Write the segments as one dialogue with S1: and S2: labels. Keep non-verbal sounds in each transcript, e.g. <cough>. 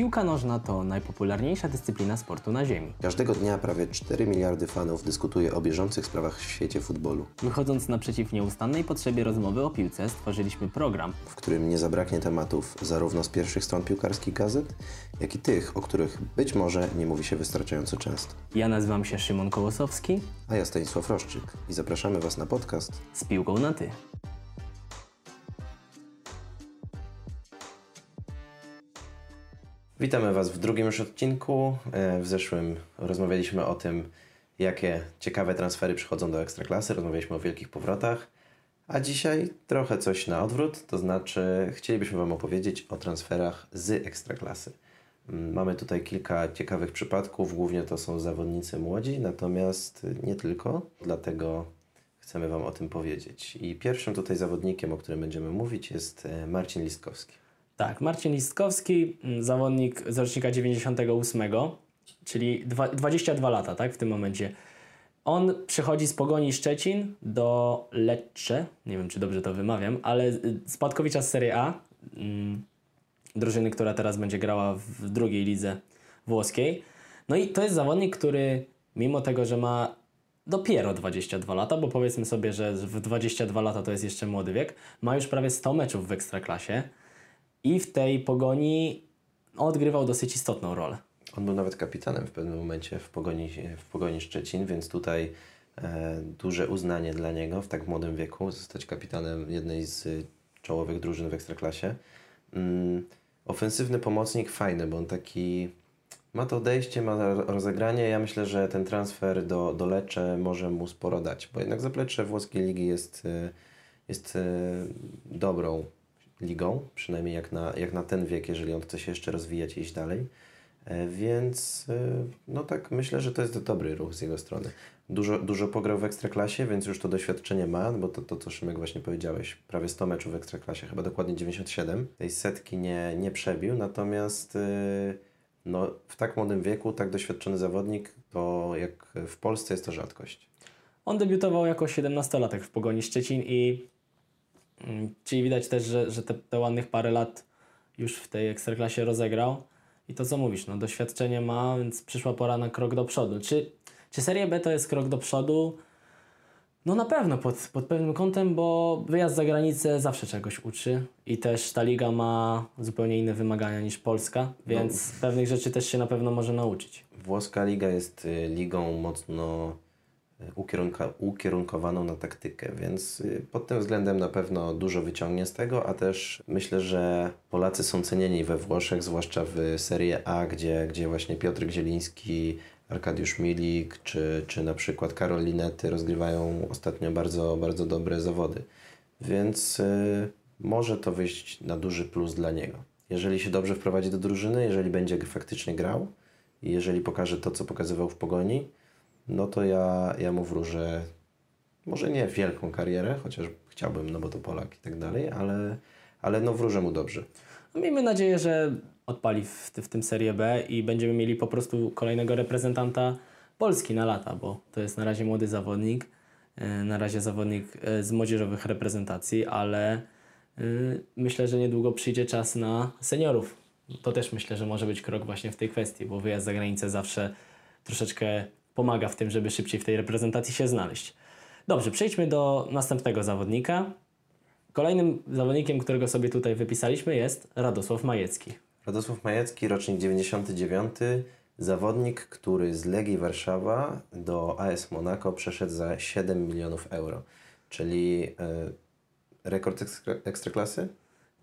S1: Piłka nożna to najpopularniejsza dyscyplina sportu na Ziemi.
S2: Każdego dnia prawie 4 miliardy fanów dyskutuje o bieżących sprawach w świecie futbolu,
S1: Wychodząc naprzeciw nieustannej potrzebie rozmowy o piłce, stworzyliśmy program,
S2: w którym nie zabraknie tematów zarówno z pierwszych stron piłkarskich gazet, jak i tych, o których być może nie mówi się wystarczająco często.
S1: Ja nazywam się Szymon Kołosowski
S2: A ja Stanisław Roszczyk i zapraszamy Was na podcast
S1: z piłką na ty.
S2: Witamy Was w drugim już odcinku. E, W zeszłym rozmawialiśmy o tym, jakie ciekawe transfery przychodzą do Ekstraklasy, rozmawialiśmy o wielkich powrotach, a dzisiaj trochę coś na odwrót, to znaczy chcielibyśmy Wam opowiedzieć o transferach z Ekstraklasy. Mm, Mamy tutaj kilka ciekawych przypadków, głównie to są zawodnicy młodzi, natomiast nie tylko, dlatego chcemy Wam o tym powiedzieć. I pierwszym tutaj zawodnikiem, o którym będziemy mówić jest e, Marcin Listkowski.
S1: Tak, Marcin Listkowski, mm, zawodnik z rocznika 98, czyli dwa, 22 lata, tak, w tym momencie. On przychodzi z Pogoni Szczecin do Lecce, nie wiem czy dobrze to wymawiam, ale spadkowicza z Serie A, mm, drużyny, która teraz będzie grała w drugiej lidze włoskiej. No i to jest zawodnik, który mimo tego, że ma dopiero 22 lata, bo powiedzmy sobie, że w 22 lata to jest jeszcze młody wiek, ma już prawie 100 meczów w Ekstraklasie i w tej pogoni odgrywał dosyć istotną rolę.
S2: On był nawet kapitanem w pewnym momencie w Pogoni, w Pogoni Szczecin, więc tutaj e, duże uznanie dla niego w tak młodym wieku, zostać kapitanem jednej z y, czołowych drużyn w Ekstraklasie. Mm, ofensywny pomocnik fajny, bo on taki ma to odejście, ma ro- rozegranie. Ja myślę, że ten transfer do, do Lecce może mu sporo dać, bo jednak zaplecze włoskiej ligi jest, y, jest y, dobrą ligą, przynajmniej jak na, jak na ten wiek, jeżeli on chce się jeszcze rozwijać i iść dalej. E, Więc e, no tak myślę, że to jest dobry ruch z jego strony. Dużo, dużo pograł w Ekstraklasie, więc już to doświadczenie ma, bo to, to co Szymek właśnie powiedziałeś, prawie 100 meczów w Ekstraklasie, chyba dokładnie 97. Tej setki nie, nie przebił, natomiast e, no, w tak młodym wieku, tak doświadczony zawodnik, to jak w Polsce jest to rzadkość.
S1: On debiutował jako 17-latek w Pogoni Szczecin i czyli widać też, że, że te, te ładnych parę lat już w tej Ekstraklasie rozegrał. I to co mówisz, no doświadczenie ma, więc przyszła pora na krok do przodu. Czy, czy Serie B to jest krok do przodu? No na pewno pod, pod pewnym kątem, bo wyjazd za granicę zawsze czegoś uczy i też ta liga ma zupełnie inne wymagania niż Polska, więc pewnych rzeczy też się na pewno może nauczyć.
S2: Włoska liga jest y, ligą mocno ukierunka, ukierunkowaną na taktykę, więc y, pod tym względem na pewno dużo wyciągnie z tego, a też myślę, że Polacy są cenieni we Włoszech, zwłaszcza w Serie A, gdzie, gdzie właśnie Piotr Zieliński, Arkadiusz Milik czy, czy na przykład Karol Linety rozgrywają ostatnio bardzo, bardzo dobre zawody. Więc y, może to wyjść na duży plus dla niego. Jeżeli się dobrze wprowadzi do drużyny, jeżeli będzie faktycznie grał i jeżeli pokaże to, co pokazywał w Pogoni, no to ja, ja mu wróżę może nie wielką karierę, chociaż chciałbym, no bo to Polak i tak dalej, ale, ale no wróżę mu dobrze.
S1: No, miejmy nadzieję, że odpali w, w tym Serie B i będziemy mieli po prostu kolejnego reprezentanta Polski na lata, bo to jest na razie młody zawodnik, e, na razie zawodnik e, z młodzieżowych reprezentacji, ale e, myślę, że niedługo przyjdzie czas na seniorów. To też myślę, że może być krok właśnie w tej kwestii, bo wyjazd za granicę zawsze troszeczkę pomaga w tym, żeby szybciej w tej reprezentacji się znaleźć. Dobrze, przejdźmy do następnego zawodnika. Kolejnym zawodnikiem, którego sobie tutaj wypisaliśmy jest Radosław Majecki.
S2: Radosław Majecki, rocznik 99, zawodnik, który z Legii Warszawa do AS Monaco przeszedł za 7 milionów euro, czyli e, rekord ekstra, ekstraklasy?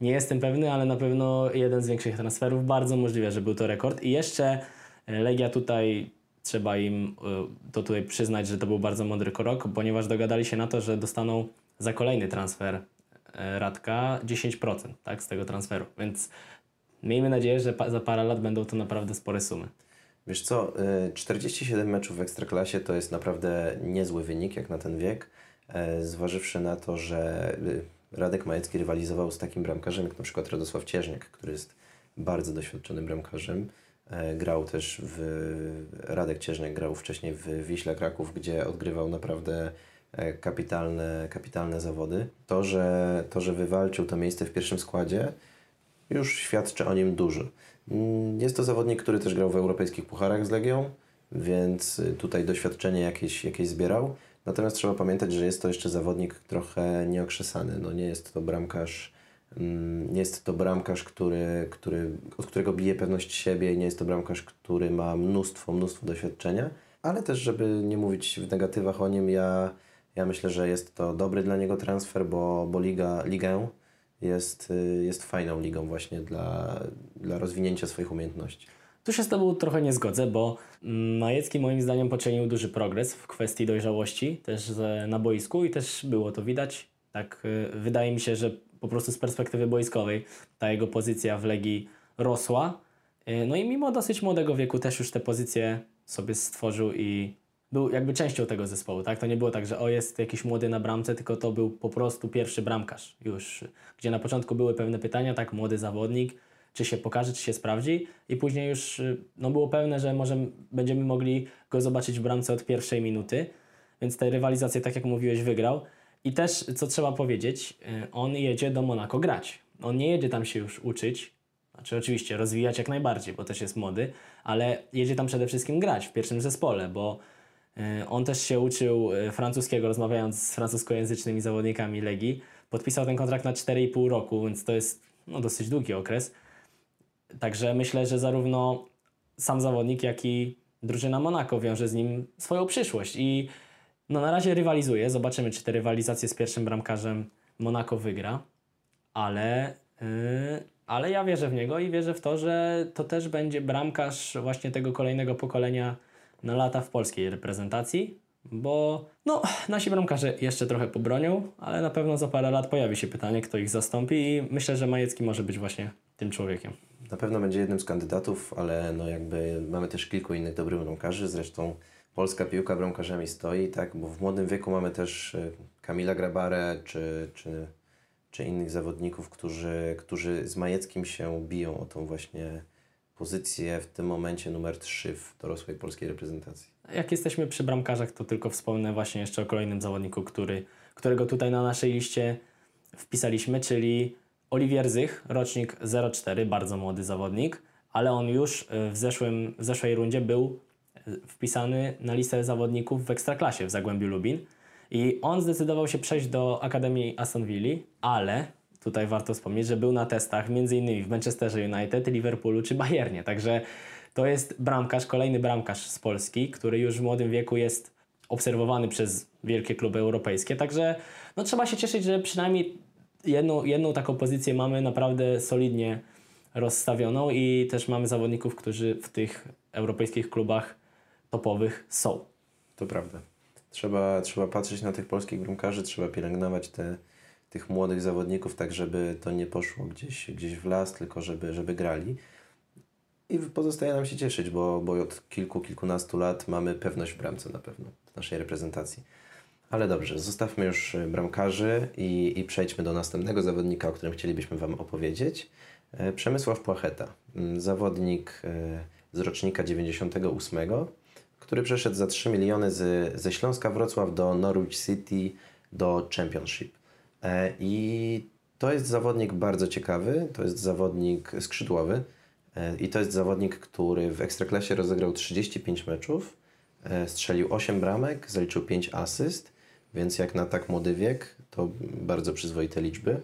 S1: Nie jestem pewny, ale na pewno jeden z większych transferów. Bardzo możliwe, że był to rekord. I jeszcze e, Legia tutaj, trzeba im e, to tutaj przyznać, że to był bardzo mądry krok, ponieważ dogadali się na to, że dostaną za kolejny transfer e, Radka 10% tak, z tego transferu. Więc miejmy nadzieję, że za parę lat będą to naprawdę spore sumy.
S2: Wiesz co, y, 47 meczów w Ekstraklasie to jest naprawdę niezły wynik jak na ten wiek, e, zważywszy na to, że y, Radek Majecki rywalizował z takim bramkarzem jak na przykład Radosław Cieżniak, który jest bardzo doświadczonym bramkarzem. E, Grał też w... Radek Cieżniak grał wcześniej w Wiśle Kraków, gdzie odgrywał naprawdę e, kapitalne, kapitalne zawody. To że, to, że wywalczył to miejsce w pierwszym składzie, już świadczy o nim dużo. Mm, Jest to zawodnik, który też grał w europejskich pucharach z Legią, więc tutaj doświadczenie jakieś, jakieś zbierał. Natomiast trzeba pamiętać, że jest to jeszcze zawodnik trochę nieokrzesany. No nie jest to bramkarz, jest to bramkarz, który, który, od którego bije pewność siebie, nie jest to bramkarz, który ma mnóstwo, mnóstwo doświadczenia, ale też, żeby nie mówić w negatywach o nim, ja, ja myślę, że jest to dobry dla niego transfer, bo, bo Liga, Ligę jest, y, jest fajną ligą właśnie dla, dla rozwinięcia swoich umiejętności.
S1: Tu się z Tobą trochę nie zgodzę, bo mm, Majecki moim zdaniem poczynił duży progres w kwestii dojrzałości też na boisku i też było to widać. Tak, y, wydaje mi się, że po prostu z perspektywy boiskowej ta jego pozycja w Legii rosła. Y, No i mimo dosyć młodego wieku też już te pozycje sobie stworzył i był jakby częścią tego zespołu, tak? To nie było tak, że o jest jakiś młody na bramce, tylko to był po prostu pierwszy bramkarz już, gdzie na początku były pewne pytania, tak, młody zawodnik, czy się pokaże, czy się sprawdzi i później już y, no, było pewne, że może będziemy mogli go zobaczyć w bramce od pierwszej minuty, więc tę rywalizację, tak jak mówiłeś, wygrał. I też, co trzeba powiedzieć, y, on jedzie do Monako grać. On nie jedzie tam się już uczyć, znaczy oczywiście rozwijać jak najbardziej, bo też jest młody, ale jedzie tam przede wszystkim grać w pierwszym zespole, bo y, on też się uczył y, francuskiego, rozmawiając z francuskojęzycznymi zawodnikami Legii. Podpisał ten kontrakt na 4,5 roku, więc to jest no, dosyć długi okres. Także myślę, że zarówno sam zawodnik, jak i drużyna Monako wiąże z nim swoją przyszłość. I no na razie rywalizuje. Zobaczymy, czy te rywalizacje z pierwszym bramkarzem Monako wygra. Ale, yy, ale ja wierzę w niego i wierzę w to, że to też będzie bramkarz właśnie tego kolejnego pokolenia na lata w polskiej reprezentacji. Bo no, nasi bramkarze jeszcze trochę pobronią, ale na pewno za parę lat pojawi się pytanie, kto ich zastąpi i myślę, że Majecki może być właśnie tym człowiekiem.
S2: Na pewno będzie jednym z kandydatów, ale no jakby mamy też kilku innych dobrych bramkarzy. Zresztą polska piłka bramkarzami stoi, tak? Bo w młodym wieku mamy też y, Kamila Grabarę czy, czy, czy innych zawodników, którzy, którzy z Majeckim się biją o tą właśnie pozycję w tym momencie numer 3 w dorosłej polskiej reprezentacji.
S1: Jak jesteśmy przy bramkarzach, to tylko wspomnę właśnie jeszcze o kolejnym zawodniku, który, którego tutaj na naszej liście wpisaliśmy, czyli Oliwier Zych, rocznik 04, bardzo młody zawodnik, ale on już y, w, zeszłym, w zeszłej rundzie był wpisany na listę zawodników w Ekstraklasie w Zagłębiu Lubin i on zdecydował się przejść do Akademii Aston Villa, ale tutaj warto wspomnieć, że był na testach m.in. w Manchesterze United, Liverpoolu czy Bayernie, także to jest bramkarz, kolejny bramkarz z Polski, który już w młodym wieku jest obserwowany przez wielkie kluby europejskie, także no, trzeba się cieszyć, że przynajmniej jedną, jedną taką pozycję mamy naprawdę solidnie rozstawioną i też mamy zawodników, którzy w tych europejskich klubach topowych są.
S2: To prawda. Trzeba, trzeba patrzeć na tych polskich bramkarzy, trzeba pielęgnować te, tych młodych zawodników, tak żeby to nie poszło gdzieś, gdzieś w las, tylko żeby, żeby grali. I pozostaje nam się cieszyć, bo, bo od kilku, kilkunastu lat mamy pewność w bramce na pewno w naszej reprezentacji. Ale dobrze, zostawmy już y, bramkarzy i, i przejdźmy do następnego zawodnika, o którym chcielibyśmy Wam opowiedzieć. E, Przemysław Płacheta, zawodnik e, z rocznika 98, który przeszedł za 3 miliony z, ze Śląska Wrocław do Norwich City do Championship. E, I to jest zawodnik bardzo ciekawy, to jest zawodnik skrzydłowy e, i to jest zawodnik, który w Ekstraklasie rozegrał 35 meczów, e, strzelił 8 bramek, zaliczył 5 asyst, więc jak na tak młody wiek, to bardzo przyzwoite liczby.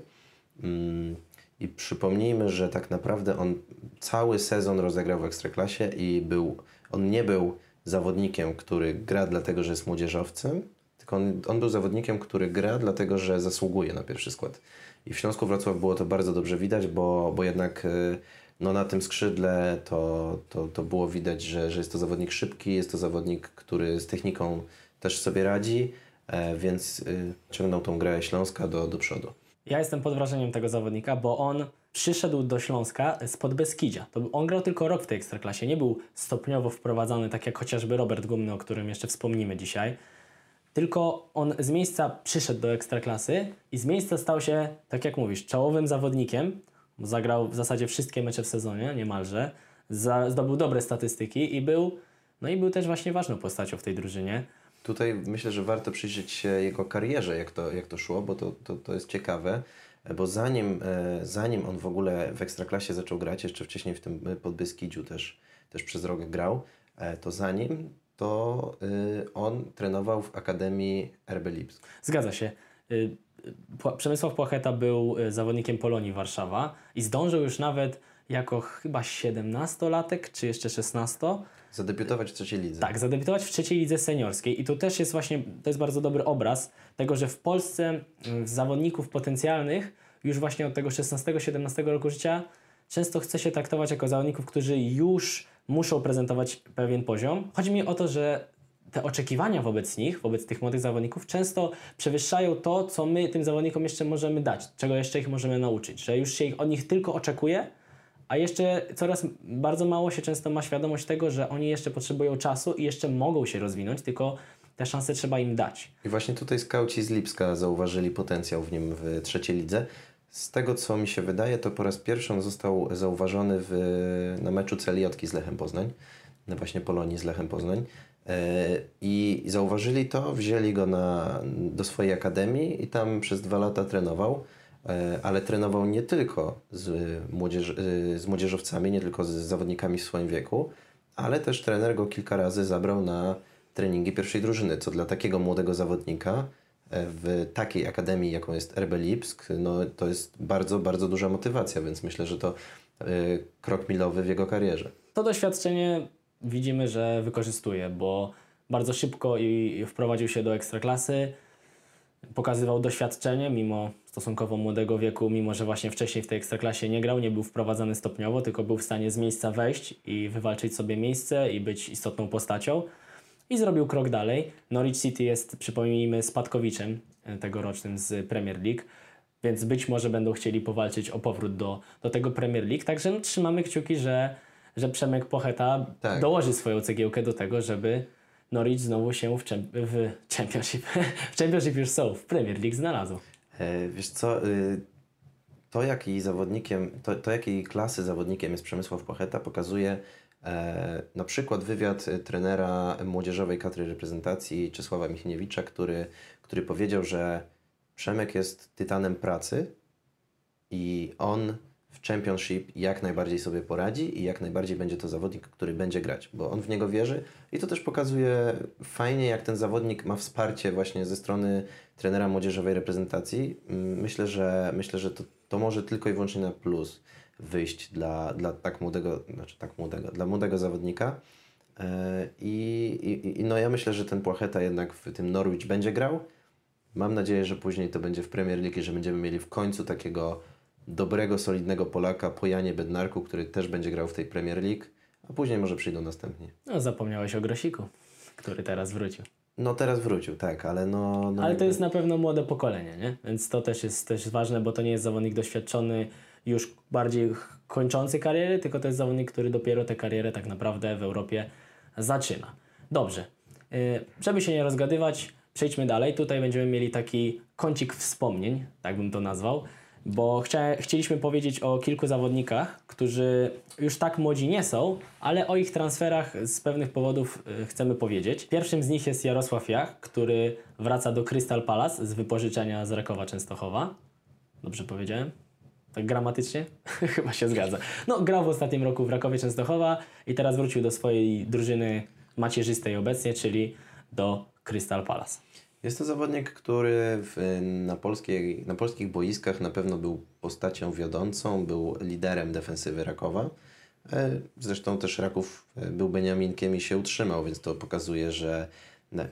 S2: Mm, I przypomnijmy, że tak naprawdę on cały sezon rozegrał w Ekstraklasie i był, on nie był zawodnikiem, który gra dlatego, że jest młodzieżowcem, tylko on, on był zawodnikiem, który gra dlatego, że zasługuje na pierwszy skład. I w Śląsku Wrocław było to bardzo dobrze widać, bo, bo jednak y, no, na tym skrzydle to, to, to było widać, że, że jest to zawodnik szybki, jest to zawodnik, który z techniką też sobie radzi, e, więc y, ciągnął tą grę Śląska do, do przodu.
S1: Ja jestem pod wrażeniem tego zawodnika, bo on przyszedł do Śląska spod Beskidzia. To on grał tylko rok w tej ekstraklasie, nie był stopniowo wprowadzany, tak jak chociażby Robert Gumny, o którym jeszcze wspomnimy dzisiaj. Tylko on z miejsca przyszedł do ekstraklasy i z miejsca stał się, tak jak mówisz, czołowym zawodnikiem, zagrał w zasadzie wszystkie mecze w sezonie, niemalże. Zdobył dobre statystyki i był, no i był też właśnie ważną postacią w tej drużynie.
S2: Tutaj myślę, że warto przyjrzeć się jego karierze, jak to, jak to szło, bo to, to, to jest ciekawe. bo zanim, e, zanim on w ogóle w Ekstraklasie zaczął grać, jeszcze wcześniej w tym e, Podbeskidziu też, też przez rok grał, e, to zanim to on trenował w Akademii RB Lipsk.
S1: Zgadza się. Przemysław Płacheta był zawodnikiem Polonii Warszawa i zdążył już nawet jako chyba 17-latek, czy jeszcze 16,
S2: Zadebiutować w trzeciej lidze.
S1: tak, zadebiutować w trzeciej lidze seniorskiej. I tu też jest właśnie, to jest bardzo dobry obraz tego, że w Polsce y, zawodników potencjalnych już właśnie od tego 16-17 roku życia często chce się traktować jako zawodników, którzy już muszą prezentować pewien poziom. Chodzi mi o to, że te oczekiwania wobec nich, wobec tych młodych zawodników, często przewyższają to, co my tym zawodnikom jeszcze możemy dać, czego jeszcze ich możemy nauczyć, że już się ich, od nich tylko oczekuje, a jeszcze coraz bardzo mało się często ma świadomość tego, że oni jeszcze potrzebują czasu i jeszcze mogą się rozwinąć, tylko te szanse trzeba im dać.
S2: I właśnie tutaj skauci z Lipska zauważyli potencjał w nim w trzeciej lidze. Z tego, co mi się wydaje, to po raz pierwszy on został zauważony w, na meczu Celiotki z Lechem Poznań, na właśnie Polonii z Lechem Poznań. E, I zauważyli to, wzięli go na, do swojej akademii i tam przez dwa lata trenował. E, Ale trenował nie tylko z, młodzież, e, z młodzieżowcami, nie tylko z zawodnikami w swoim wieku, ale też trener go kilka razy zabrał na treningi pierwszej drużyny, co dla takiego młodego zawodnika e, w takiej akademii, jaką jest RB Lipsk, no, to jest bardzo, bardzo duża motywacja, więc myślę, że to krok milowy w jego karierze.
S1: To doświadczenie widzimy, że wykorzystuje, bo bardzo szybko i wprowadził się do ekstraklasy. Pokazywał doświadczenie, mimo stosunkowo młodego wieku, mimo że właśnie wcześniej w tej ekstraklasie nie grał, nie był wprowadzany stopniowo, tylko był w stanie z miejsca wejść i wywalczyć sobie miejsce i być istotną postacią. I zrobił krok dalej. Norwich City jest, przypomnijmy, spadkowiczem e, tegorocznym z Premier League, więc być może będą chcieli powalczyć o powrót do, do tego Premier League. Także no, trzymamy kciuki, że, że Przemek Pocheta
S2: Tak.
S1: dołoży swoją cegiełkę do tego, żeby Norwich znowu się w, w Championship, <laughs> w Championship już są, w Premier League znalazł.
S2: E, Wiesz co, y, to jaki zawodnikiem, to, to jakiej klasy zawodnikiem jest Przemysław Pocheta pokazuje e, na przykład wywiad e, trenera młodzieżowej kadry reprezentacji Czesława Michniewicza, który, który powiedział, że Przemek jest tytanem pracy i on w Championship jak najbardziej sobie poradzi i jak najbardziej będzie to zawodnik, który będzie grać, bo on w niego wierzy i to też pokazuje fajnie, jak ten zawodnik ma wsparcie właśnie ze strony trenera młodzieżowej reprezentacji. Mm, Myślę, że myślę, że to, to może tylko i wyłącznie na plus wyjść dla, dla tak młodego, znaczy tak młodego, dla młodego zawodnika. E, I, i, I no ja myślę, że ten Płacheta jednak w tym Norwich będzie grał. Mam nadzieję, że później to będzie w Premier League że będziemy mieli w końcu takiego dobrego, solidnego Polaka po Janie Bednarku, który też będzie grał w tej Premier League, a później może przyjdą następni.
S1: No, zapomniałeś o Grosiku, który teraz wrócił.
S2: No teraz wrócił, tak, ale no... no
S1: Ale to jest na pewno młode pokolenie, nie? Więc to też jest też ważne, bo to nie jest zawodnik doświadczony, już bardziej kończący karierę, tylko to jest zawodnik, który dopiero tę karierę tak naprawdę w Europie zaczyna. Dobrze. Yy, Żeby się nie rozgadywać, przejdźmy dalej. Tutaj będziemy mieli taki kącik wspomnień, tak bym to nazwał, bo chcia, chcieliśmy powiedzieć o kilku zawodnikach, którzy już tak młodzi nie są, ale o ich transferach z pewnych powodów y, chcemy powiedzieć. Pierwszym z nich jest Jarosław Jach, który wraca do Crystal Palace z wypożyczenia z Rakowa Częstochowa. Dobrze powiedziałem? Tak gramatycznie? <laughs> Chyba się zgadza. No, grał w ostatnim roku w Rakowie Częstochowa i teraz wrócił do swojej drużyny macierzystej obecnie, czyli do Crystal Palace.
S2: Jest to zawodnik, który w, na, polskiej, na polskich boiskach na pewno był postacią wiodącą, był liderem defensywy Rakowa. E, Zresztą też Raków e, był Beniaminkiem i się utrzymał, więc to pokazuje, że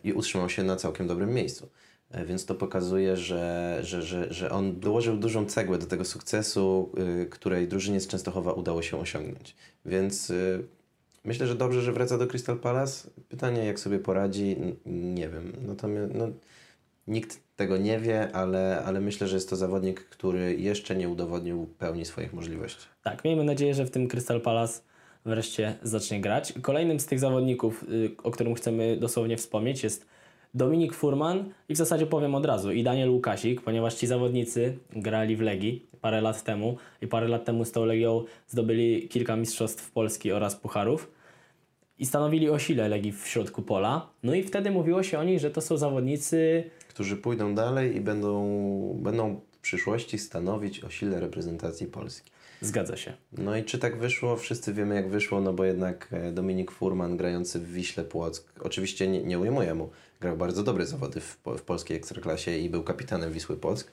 S2: i utrzymał się na całkiem dobrym miejscu. E, Więc to pokazuje, że, że, że, że on dołożył dużą cegłę do tego sukcesu, której drużynie z Częstochowa udało się osiągnąć. Więc myślę, że dobrze, że wraca do Crystal Palace. Pytanie, jak sobie poradzi, nie wiem. Natomiast no, nikt tego nie wie, ale, ale myślę, że jest to zawodnik, który jeszcze nie udowodnił pełni swoich możliwości.
S1: Tak, miejmy nadzieję, że w tym Crystal Palace wreszcie zacznie grać. Kolejnym z tych zawodników, y, o którym chcemy dosłownie wspomnieć, jest Dominik Furman i w zasadzie powiem od razu i Daniel Łukasik, ponieważ ci zawodnicy grali w Legii parę lat temu i parę lat temu z tą Legią zdobyli kilka mistrzostw Polski oraz pucharów i stanowili o sile Legii w środku pola. No i wtedy mówiło się o nich, że to są zawodnicy
S2: Którzy pójdą dalej i będą, będą przyszłości stanowić o sile reprezentacji Polski.
S1: Zgadza się.
S2: No i czy tak wyszło? Wszyscy wiemy jak wyszło, no bo jednak e, Dominik Furman grający w Wiśle Płock, oczywiście nie, nie ujmuję mu, grał bardzo dobre zawody w, w polskiej ekstraklasie i był kapitanem Wisły Płock.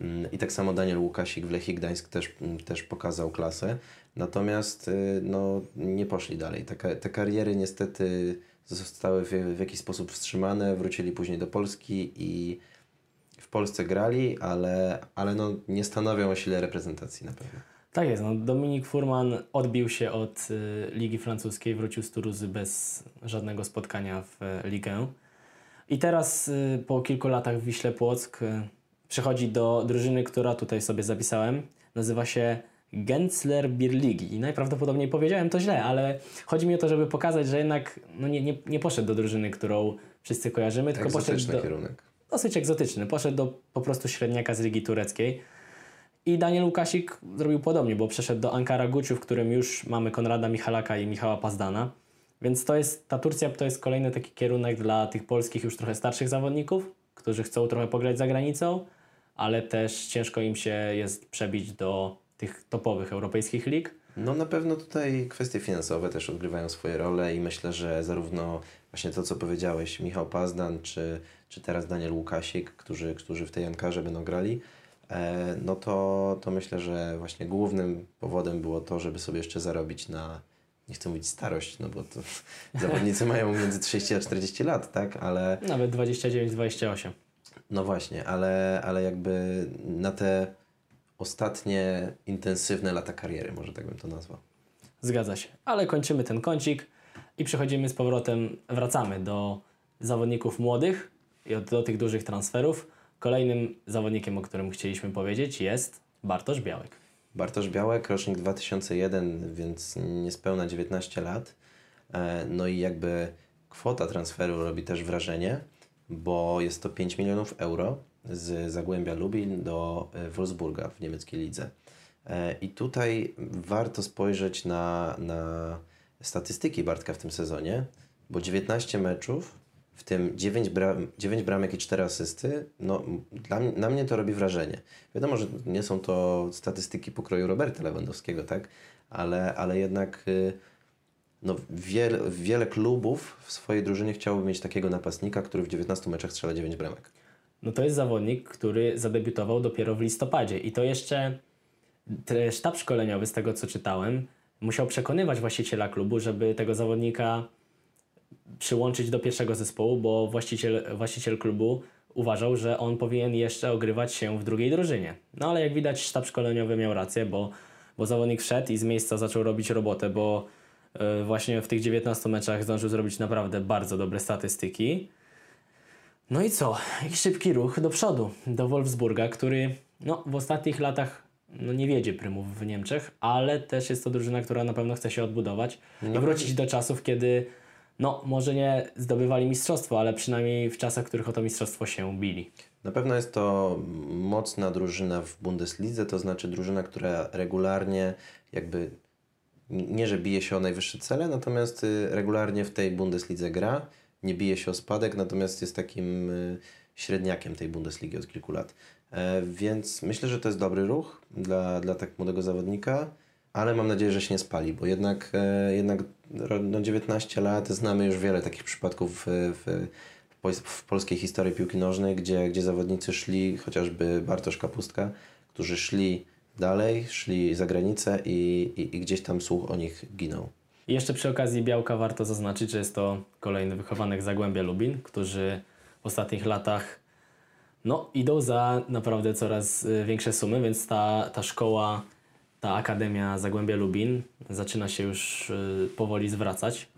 S2: Mm, I tak samo Daniel Łukasik w Lechii Gdańsk też, mm, też pokazał klasę. Natomiast y, no, nie poszli dalej. Te, te kariery niestety zostały w, w jakiś sposób wstrzymane, wrócili później do Polski i w Polsce grali, ale, ale no, nie stanowią o sile reprezentacji na pewno.
S1: Tak jest. No, Dominik Furman odbił się od y, Ligi Francuskiej, wrócił z Turuzy bez żadnego spotkania w y, Ligę. I teraz y, po kilku latach w Wiśle Płock y, przechodzi do drużyny, która tutaj sobie zapisałem. Nazywa się Gensler Birligi. I najprawdopodobniej powiedziałem to źle, ale chodzi mi o to, żeby pokazać, że jednak no nie, nie, nie poszedł do drużyny, którą wszyscy kojarzymy, tylko poszedł do,
S2: kierunek.
S1: Dosyć egzotyczny. Poszedł do po prostu średniaka z Ligi Tureckiej. I Daniel Łukasik zrobił podobnie, bo przeszedł do Ankara Guciu, w którym już mamy Konrada Michalaka i Michała Pazdana. Więc to jest, ta Turcja to jest kolejny taki kierunek dla tych polskich już trochę starszych zawodników, którzy chcą trochę pograć za granicą, ale też ciężko im się jest przebić do tych topowych europejskich lig.
S2: No na pewno tutaj kwestie finansowe też odgrywają swoje role i myślę, że zarówno właśnie to, co powiedziałeś, Michał Pazdan, czy, czy teraz Daniel Łukasik, którzy, którzy w tej Ankarze będą grali, e, no to, to myślę, że właśnie głównym powodem było to, żeby sobie jeszcze zarobić na, nie chcę mówić starość, no bo to <laughs> zawodnicy mają między 30 a 40 lat, tak, ale
S1: Nawet 29-28.
S2: no właśnie, ale, ale jakby na te ostatnie intensywne lata kariery, może tak bym to nazwał.
S1: Zgadza się. Ale kończymy ten kącik i przechodzimy z powrotem, wracamy do zawodników młodych i do tych dużych transferów. Kolejnym zawodnikiem, o którym chcieliśmy powiedzieć jest Bartosz Białek.
S2: Bartosz Białek, rocznik 2001, więc niespełna 19 lat. E, No i jakby kwota transferu robi też wrażenie, bo jest to 5 milionów euro z Zagłębia Lubin do e, Wolfsburga w niemieckiej lidze. E, I tutaj warto spojrzeć na, na statystyki Bartka w tym sezonie, bo 19 meczów, w tym 9, bram, 9 bramek i 4 asysty, no dla, na mnie to robi wrażenie. Wiadomo, że nie są to statystyki pokroju Roberta Lewandowskiego, tak? Ale, ale jednak y, no, wiele, wiele klubów w swojej drużynie chciałoby mieć takiego napastnika, który w 19 meczach strzela 9 bramek.
S1: No to jest zawodnik, który zadebiutował dopiero w listopadzie i to jeszcze tre- sztab szkoleniowy, z tego co czytałem, musiał przekonywać właściciela klubu, żeby tego zawodnika przyłączyć do pierwszego zespołu, bo właściciel, właściciel klubu uważał, że on powinien jeszcze ogrywać się w drugiej drużynie. No ale jak widać sztab szkoleniowy miał rację, bo, bo zawodnik wszedł i z miejsca zaczął robić robotę, bo y, właśnie w tych 19 meczach zdążył zrobić naprawdę bardzo dobre statystyki. No i co? I szybki ruch do przodu, do Wolfsburga, który no, w ostatnich latach no, nie wiedzie prymów w Niemczech, ale też jest to drużyna, która na pewno chce się odbudować i wrócić do czasów, kiedy no, może nie zdobywali mistrzostwo, ale przynajmniej w czasach, w których o to mistrzostwo się bili.
S2: Na pewno jest to mocna drużyna w Bundeslidze, to znaczy drużyna, która regularnie jakby nie, że bije się o najwyższe cele, natomiast y, regularnie w tej Bundeslidze gra, nie bije się o spadek, natomiast jest takim y, średniakiem tej Bundesligi od kilku lat. E, Więc myślę, że to jest dobry ruch dla, dla tak młodego zawodnika, ale mam nadzieję, że się nie spali, bo jednak, e, jednak no 19 lat, znamy już wiele takich przypadków w, w, w polskiej historii piłki nożnej, gdzie, gdzie zawodnicy szli, chociażby Bartosz Kapustka, którzy szli dalej, szli za granicę i, i, i gdzieś tam słuch o nich ginął.
S1: I jeszcze przy okazji Białka warto zaznaczyć, że jest to kolejny wychowanek Zagłębia Lubin, którzy w ostatnich latach no, idą za naprawdę coraz y, większe sumy, więc ta, ta szkoła, ta Akademia Zagłębia Lubin zaczyna się już y, powoli zwracać,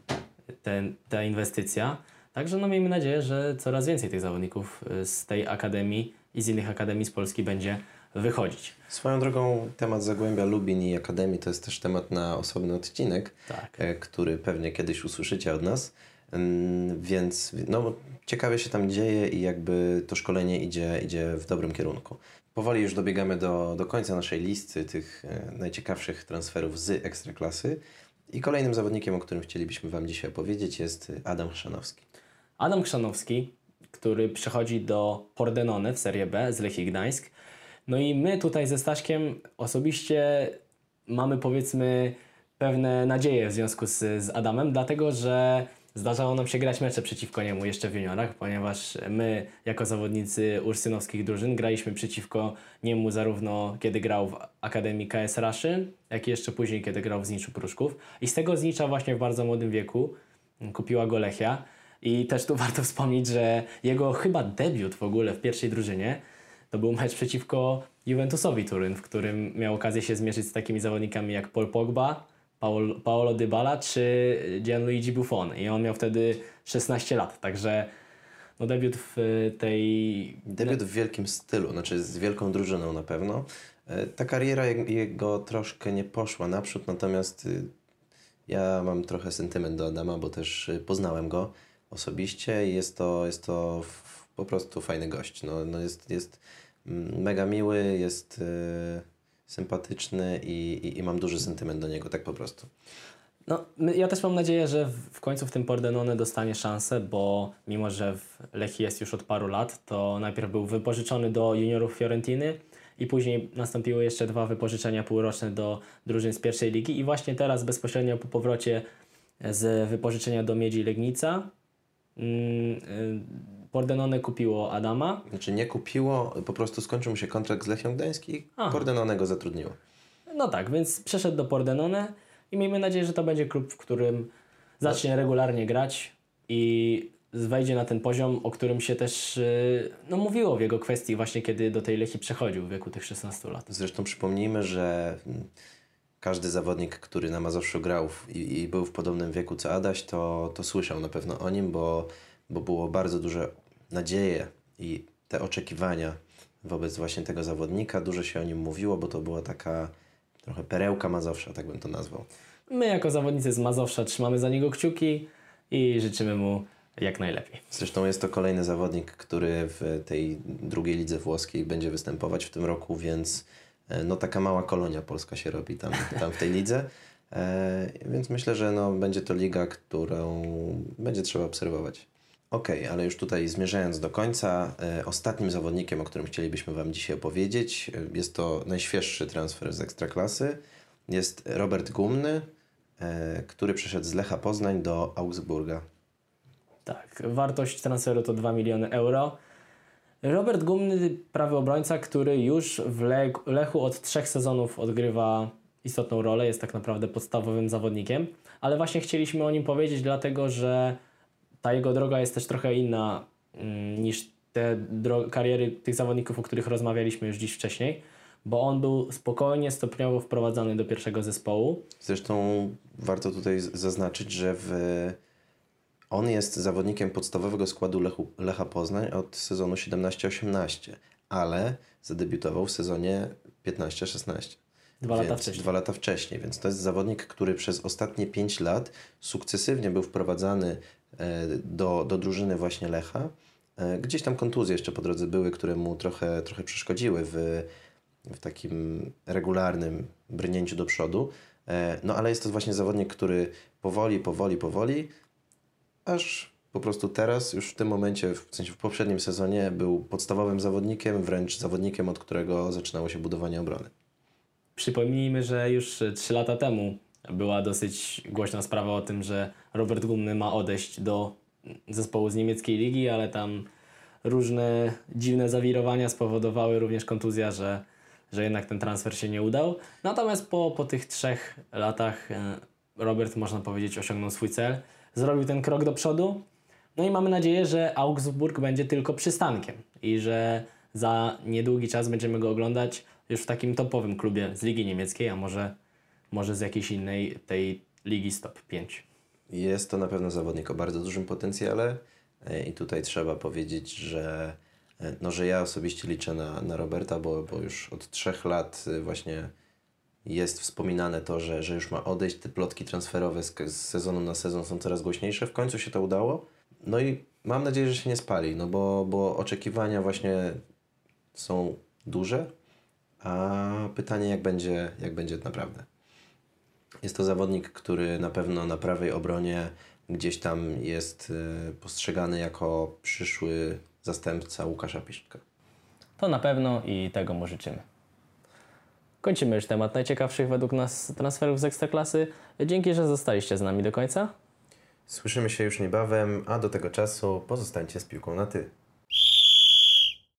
S1: ten, ta inwestycja. Także no, miejmy nadzieję, że coraz więcej tych zawodników y, z tej akademii i z innych akademii z Polski będzie wychodzić.
S2: Swoją drogą temat Zagłębia Lubin i Akademii to jest też temat na osobny odcinek,
S1: Tak.
S2: e, który pewnie kiedyś usłyszycie od nas. Więc no, ciekawie się tam dzieje i jakby to szkolenie idzie, idzie w dobrym kierunku. Powoli już dobiegamy do, do końca naszej listy tych e, najciekawszych transferów z Ekstraklasy. I kolejnym zawodnikiem, o którym chcielibyśmy Wam dzisiaj opowiedzieć jest Adam Chrzanowski.
S1: Adam Chrzanowski, który przechodzi do Pordenone w Serie B z Lechii Gdańsk. No i my tutaj ze Staśkiem osobiście mamy powiedzmy pewne nadzieje w związku z, z Adamem, dlatego że zdarzało nam się grać mecze przeciwko niemu jeszcze w juniorach, ponieważ my jako zawodnicy ursynowskich drużyn graliśmy przeciwko niemu zarówno kiedy grał w Akademii KS Raszy, jak i jeszcze później kiedy grał w Zniczu Pruszków. I z tego Znicza właśnie w bardzo młodym wieku kupiła go Lechia. I też tu <laughs> warto wspomnieć, że jego chyba debiut w ogóle w pierwszej drużynie to był mecz przeciwko Juventusowi Turyn, w którym miał okazję się zmierzyć z takimi zawodnikami jak Paul Pogba, Paolo, Paolo Dybala czy Gianluigi Buffon. I on miał wtedy 16 lat, także no debiut w tej...
S2: Debiut w wielkim stylu, znaczy z wielką drużyną na pewno. E, ta kariera jego troszkę nie poszła naprzód, natomiast y, ja mam trochę sentyment do Adama, bo też y, poznałem go osobiście i jest to, jest to po prostu fajny gość. No, no jest, jest mm, mega miły, jest y, sympatyczny i, i, i, mam duży sentyment do niego, tak po prostu.
S1: No, ja też mam nadzieję, że w końcu w tym Pordenone dostanie szansę, bo mimo, że w Lechii jest już od paru lat, to najpierw był wypożyczony do juniorów Fiorentiny i później nastąpiły jeszcze dwa wypożyczenia półroczne do drużyn z pierwszej ligi i właśnie teraz bezpośrednio po powrocie z wypożyczenia do Miedzi Legnica mm, y, Pordenone kupiło Adama.
S2: Znaczy nie kupiło, po prostu skończył mu się kontrakt z Lechią Gdańsk i. Pordenone go zatrudniło.
S1: No tak, więc przeszedł do Pordenone i miejmy nadzieję, że to będzie klub, w którym zacznie regularnie grać i wejdzie na ten poziom, o którym się też y, no, mówiło w jego kwestii właśnie, kiedy do tej Lechi przechodził w wieku tych 16 lat.
S2: Zresztą przypomnijmy, że mm, każdy zawodnik, który na Mazowszu grał i, i, był w podobnym wieku co Adaś, to, to słyszał na pewno o nim, bo, bo było bardzo duże nadzieje i te oczekiwania wobec właśnie tego zawodnika. Dużo się o nim mówiło, bo to była taka trochę perełka Mazowsza, tak bym to nazwał.
S1: My jako zawodnicy z Mazowsza trzymamy za niego kciuki i życzymy mu jak najlepiej.
S2: Zresztą jest to kolejny zawodnik, który w tej drugiej lidze włoskiej będzie występować w tym roku, więc e, no taka mała kolonia polska się robi tam, tam w tej lidze. E, więc myślę, że no, będzie to liga, którą będzie trzeba obserwować. Ok, ale już tutaj zmierzając do końca, e, ostatnim zawodnikiem, o którym chcielibyśmy Wam dzisiaj opowiedzieć, e, jest to najświeższy transfer z Ekstraklasy. Jest Robert Gumny, e, który przyszedł z Lecha Poznań do Augsburga.
S1: Tak, wartość transferu to 2 miliony euro. Robert Gumny, prawy obrońca, który już w Lechu od trzech sezonów odgrywa istotną rolę, jest tak naprawdę podstawowym zawodnikiem, ale właśnie chcieliśmy o nim powiedzieć, dlatego że ta jego droga jest też trochę inna mm, niż te kariery tych zawodników, o których rozmawialiśmy już dziś wcześniej, bo on był spokojnie, stopniowo wprowadzany do pierwszego zespołu.
S2: Zresztą warto tutaj zaznaczyć, że w... on jest zawodnikiem podstawowego składu Lechu, Lecha Poznań od sezonu 17-18, ale zadebiutował w sezonie 15-16.
S1: Dwa lata wcześniej.
S2: Dwa lata wcześniej, więc to jest zawodnik, który przez ostatnie pięć lat sukcesywnie był wprowadzany do, do drużyny właśnie Lecha. E, gdzieś tam kontuzje jeszcze po drodze były, które mu trochę, trochę przeszkodziły w, w takim regularnym brnięciu do przodu. E, no ale jest to właśnie zawodnik, który powoli, powoli, powoli, aż po prostu teraz, już w tym momencie, w sensie w poprzednim sezonie, był podstawowym zawodnikiem, wręcz zawodnikiem, od którego zaczynało się budowanie obrony.
S1: Przypomnijmy, że już 3 lata temu była dosyć głośna sprawa o tym, że Robert Gumny ma odejść do zespołu z niemieckiej ligi, ale tam różne dziwne zawirowania spowodowały również kontuzja, że, że jednak ten transfer się nie udał. Natomiast po, po tych trzech latach e, Robert, można powiedzieć, osiągnął swój cel. Zrobił ten krok do przodu. No i mamy nadzieję, że Augsburg będzie tylko przystankiem i że za niedługi czas będziemy go oglądać już w takim topowym klubie z Ligi Niemieckiej, a może, może z jakiejś innej tej ligi stop 5.
S2: Jest to na pewno zawodnik o bardzo dużym potencjale e, i tutaj trzeba powiedzieć, że, e, no, że ja osobiście liczę na, na Roberta, bo, bo już od trzech lat e, właśnie jest wspominane to, że, że już ma odejść. Te plotki transferowe z, z sezonu na sezon są coraz głośniejsze. W końcu się to udało. No i mam nadzieję, że się nie spali, no bo, bo oczekiwania właśnie są duże, a pytanie, jak będzie, jak będzie naprawdę. Jest to zawodnik, który na pewno na prawej obronie gdzieś tam jest y, postrzegany jako przyszły zastępca Łukasza Piszczka.
S1: To na pewno i tego mu życzymy. Kończymy już temat najciekawszych według nas transferów z Ekstraklasy. Dzięki, że zostaliście z nami do końca.
S2: Słyszymy się już niebawem, a do tego czasu pozostańcie z piłką na ty.